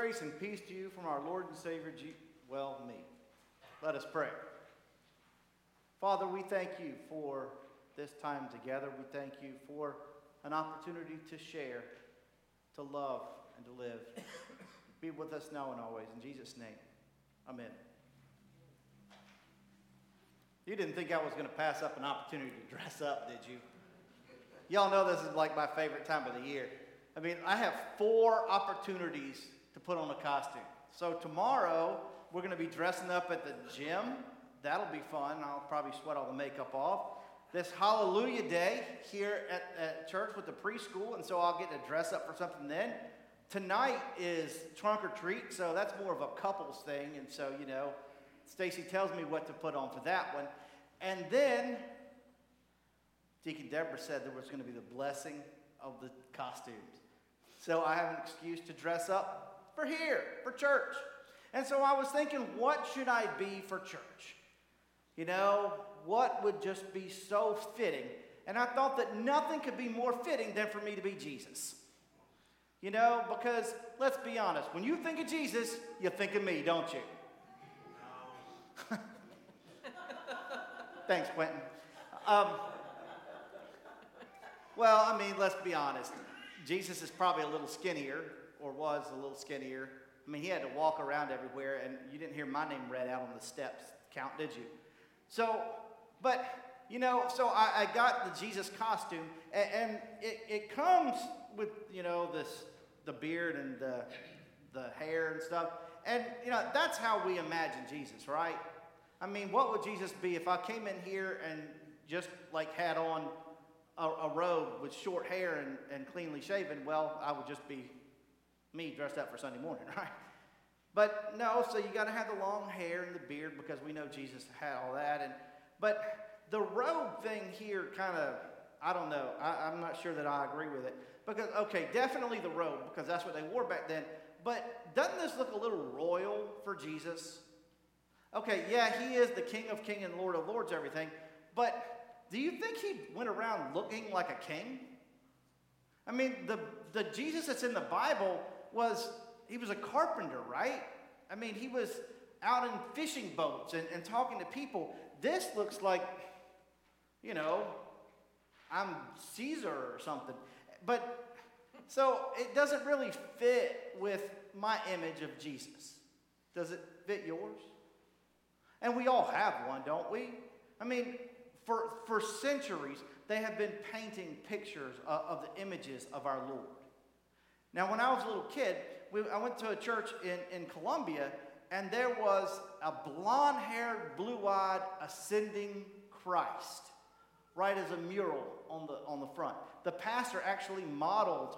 Grace and peace to you from our Lord and Savior, G- well, me. Let us pray. Father, we thank you for this time together. We thank you for an opportunity to share, to love, and to live. Be with us now and always. In Jesus' name, amen. You didn't think I was going to pass up an opportunity to dress up, did you? Y'all know this is like my favorite time of the year. I mean, I have four opportunities to put on a costume. So tomorrow, we're going to be dressing up at the gym. That'll be fun. I'll probably sweat all the makeup off. This Hallelujah Day here at, at church with the preschool, and so I'll get to dress up for something then. Tonight is trunk or treat, so that's more of a couples thing, and so, you know, Stacy tells me what to put on for that one. And then Deacon Deborah said there was going to be the blessing of the costumes. So I have an excuse to dress up for here, for church. And so I was thinking, what should I be for church? You know, what would just be so fitting? And I thought that nothing could be more fitting than for me to be Jesus. You know, because let's be honest, when you think of Jesus, you think of me, don't you? Thanks, Quentin. Um, well, I mean, let's be honest. Jesus is probably a little skinnier, or was a little skinnier. I mean, he had to walk around everywhere, and you didn't hear my name read out on the steps count, did you? So, but, you know, so I, I got the Jesus costume, and, and it, it comes with, you know, this, the beard and the, the hair and stuff. And, you know, that's how we imagine Jesus, right? I mean, what would Jesus be if I came in here and just like had on a, a robe with short hair and, and cleanly shaven? Well, I would just be me dressed up for Sunday morning, right? But no, so you got to have the long hair and the beard because we know Jesus had all that. And but the robe thing here kind of, I don't know. I, I'm not sure that I agree with it because okay, definitely the robe because that's what they wore back then. But doesn't this look a little royal for Jesus? Okay, yeah, he is the King of Kings and Lord of Lords, everything. But do you think he went around looking like a king? I mean, the, the Jesus that's in the Bible was he was a carpenter, right? I mean, he was out in fishing boats and, and talking to people. This looks like, you know, I'm Caesar or something. But so it doesn't really fit with my image of Jesus. Does it fit yours? And we all have one, don't we? I mean, for, for centuries, they have been painting pictures of, of the images of our Lord. Now, when I was a little kid, we, I went to a church in, in Columbia, and there was a blonde haired, blue eyed, ascending Christ, right as a mural on the, on the front. The pastor actually modeled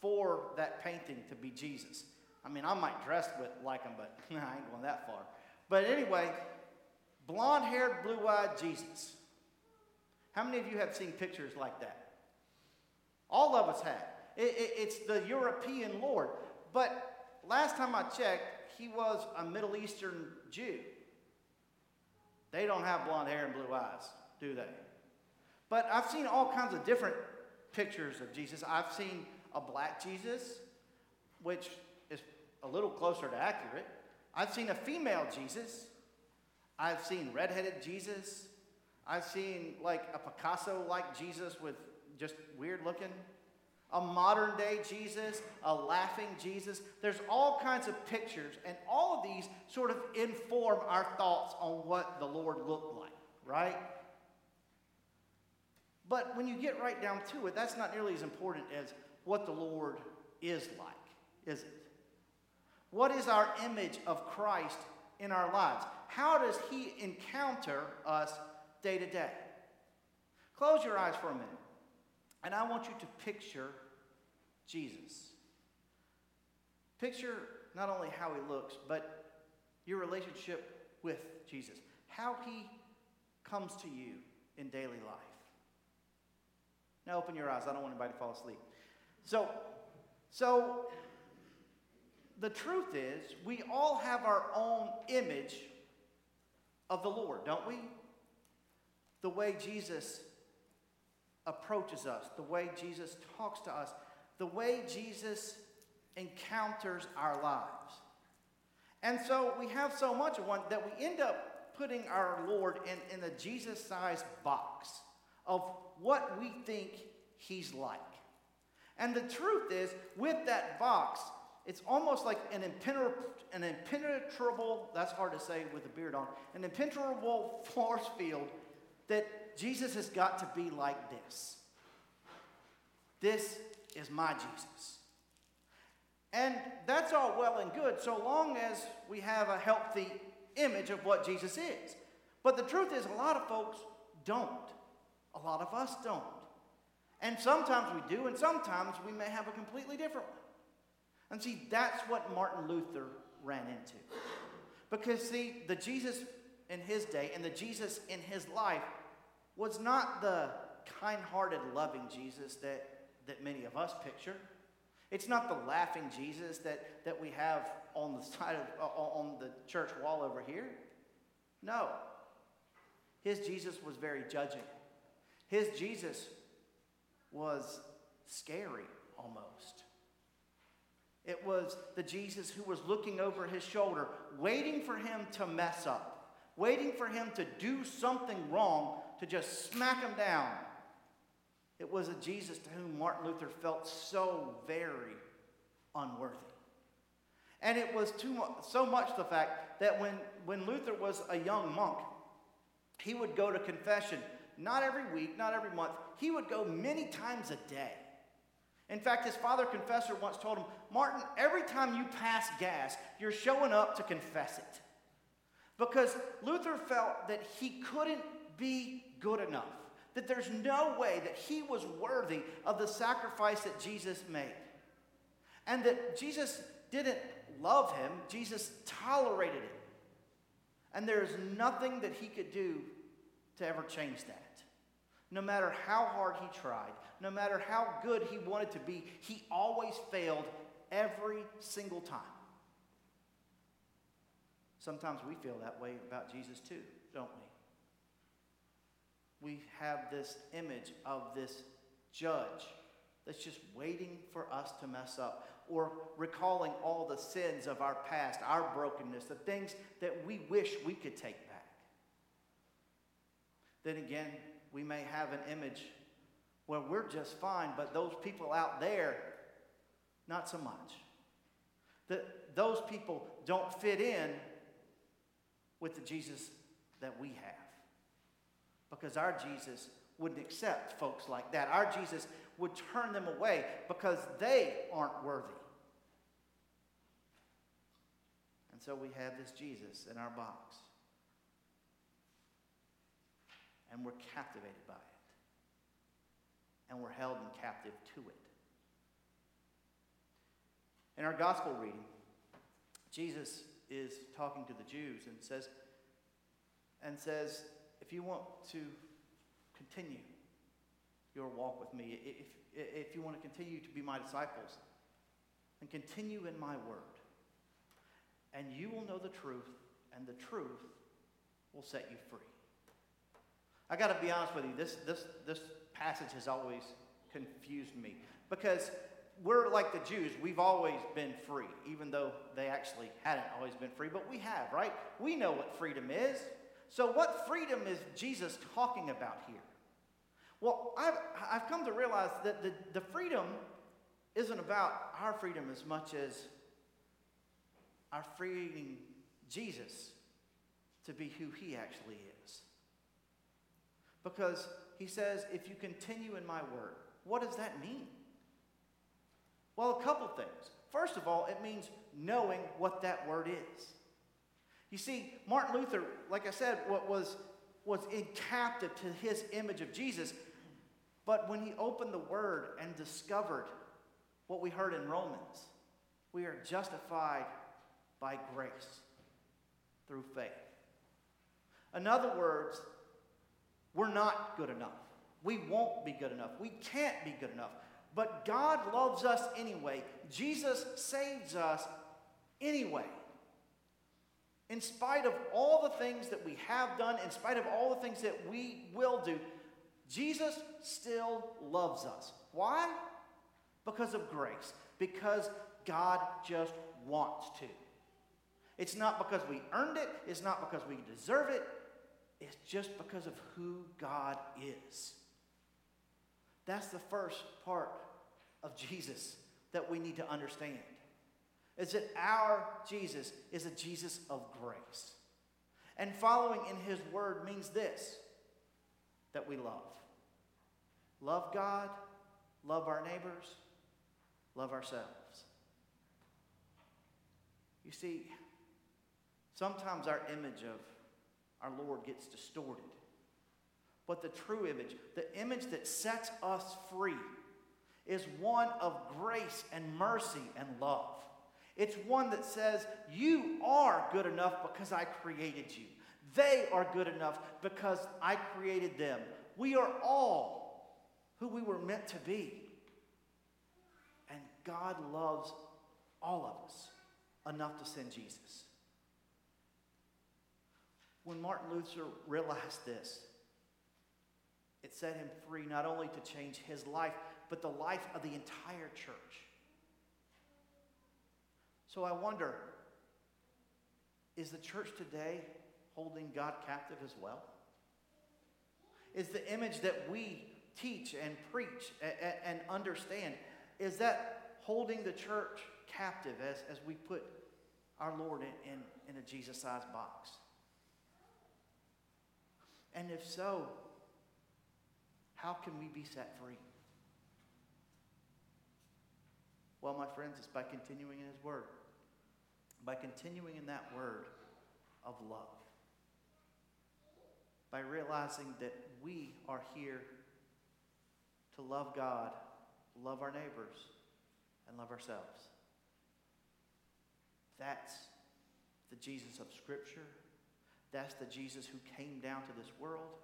for that painting to be Jesus. I mean, I might dress with, like him, but I ain't going that far. But anyway, blonde haired, blue eyed Jesus. How many of you have seen pictures like that? All of us have. It, it, it's the European Lord. But last time I checked, he was a Middle Eastern Jew. They don't have blonde hair and blue eyes, do they? But I've seen all kinds of different pictures of Jesus. I've seen a black Jesus, which is a little closer to accurate. I've seen a female Jesus. I've seen redheaded Jesus. I've seen like a Picasso like Jesus with just weird looking a modern day Jesus, a laughing Jesus. There's all kinds of pictures, and all of these sort of inform our thoughts on what the Lord looked like, right? But when you get right down to it, that's not nearly as important as what the Lord is like, is it? What is our image of Christ in our lives? How does He encounter us day to day? Close your eyes for a minute. And I want you to picture Jesus. Picture not only how he looks, but your relationship with Jesus, how he comes to you in daily life. Now open your eyes. I don't want anybody to fall asleep. So, so the truth is, we all have our own image of the Lord, don't we? The way Jesus approaches us, the way Jesus talks to us, the way Jesus encounters our lives. And so we have so much of one that we end up putting our Lord in, in a Jesus sized box of what we think he's like. And the truth is, with that box, it's almost like an, impenetrable, an impenetrable, that's hard to say with a beard on, an impenetrable force field that Jesus has got to be like this. This is my Jesus. And that's all well and good so long as we have a healthy image of what Jesus is. But the truth is, a lot of folks don't. A lot of us don't. And sometimes we do, and sometimes we may have a completely different one. And see, that's what Martin Luther ran into. Because, see, the Jesus in his day and the Jesus in his life was not the kind hearted, loving Jesus that, that many of us picture. It's not the laughing Jesus that, that we have on the side of on the church wall over here. No. His Jesus was very judging. His Jesus was scary almost. It was the Jesus who was looking over his shoulder, waiting for him to mess up, waiting for him to do something wrong to just smack him down. It was a Jesus to whom Martin Luther felt so very unworthy. And it was too mu- so much the fact that when, when Luther was a young monk, he would go to confession not every week, not every month. He would go many times a day. In fact, his father confessor once told him, Martin, every time you pass gas, you're showing up to confess it. Because Luther felt that he couldn't be good enough, that there's no way that he was worthy of the sacrifice that Jesus made. And that Jesus didn't love him, Jesus tolerated it. And there's nothing that he could do to ever change that. No matter how hard he tried, no matter how good he wanted to be, he always failed every single time. Sometimes we feel that way about Jesus too, don't we? We have this image of this judge that's just waiting for us to mess up or recalling all the sins of our past, our brokenness, the things that we wish we could take back. Then again, we may have an image where we're just fine, but those people out there, not so much. That those people don't fit in with the Jesus that we have. Because our Jesus wouldn't accept folks like that. Our Jesus would turn them away because they aren't worthy. And so we have this Jesus in our box and we're captivated by it. And we're held in captive to it. In our gospel reading, Jesus is talking to the Jews and says, and says, if you want to continue your walk with me, if, if you want to continue to be my disciples, then continue in my word. And you will know the truth, and the truth will set you free. I got to be honest with you, this, this, this passage has always confused me because we're like the Jews. We've always been free, even though they actually hadn't always been free, but we have, right? We know what freedom is. So, what freedom is Jesus talking about here? Well, I've, I've come to realize that the, the freedom isn't about our freedom as much as our freeing Jesus to be who he actually is. Because he says, if you continue in my word, what does that mean? Well, a couple things. First of all, it means knowing what that word is. You see, Martin Luther, like I said, what was, was in captive to his image of Jesus. But when he opened the word and discovered what we heard in Romans, we are justified by grace through faith. In other words, we're not good enough. We won't be good enough. We can't be good enough. But God loves us anyway. Jesus saves us anyway. In spite of all the things that we have done, in spite of all the things that we will do, Jesus still loves us. Why? Because of grace. Because God just wants to. It's not because we earned it, it's not because we deserve it, it's just because of who God is. That's the first part of Jesus that we need to understand. Is that our Jesus is a Jesus of grace. And following in his word means this that we love. Love God, love our neighbors, love ourselves. You see, sometimes our image of our Lord gets distorted. But the true image, the image that sets us free, is one of grace and mercy and love. It's one that says, You are good enough because I created you. They are good enough because I created them. We are all who we were meant to be. And God loves all of us enough to send Jesus. When Martin Luther realized this, it set him free not only to change his life, but the life of the entire church. So I wonder is the church today holding God captive as well? Is the image that we teach and preach and understand, is that holding the church captive as, as we put our Lord in, in, in a Jesus sized box? And if so, how can we be set free? Well, my friends, it's by continuing in His Word, by continuing in that Word of love, by realizing that we are here to love God, love our neighbors, and love ourselves. That's the Jesus of Scripture. That's the Jesus who came down to this world.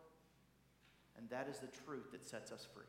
And that is the truth that sets us free.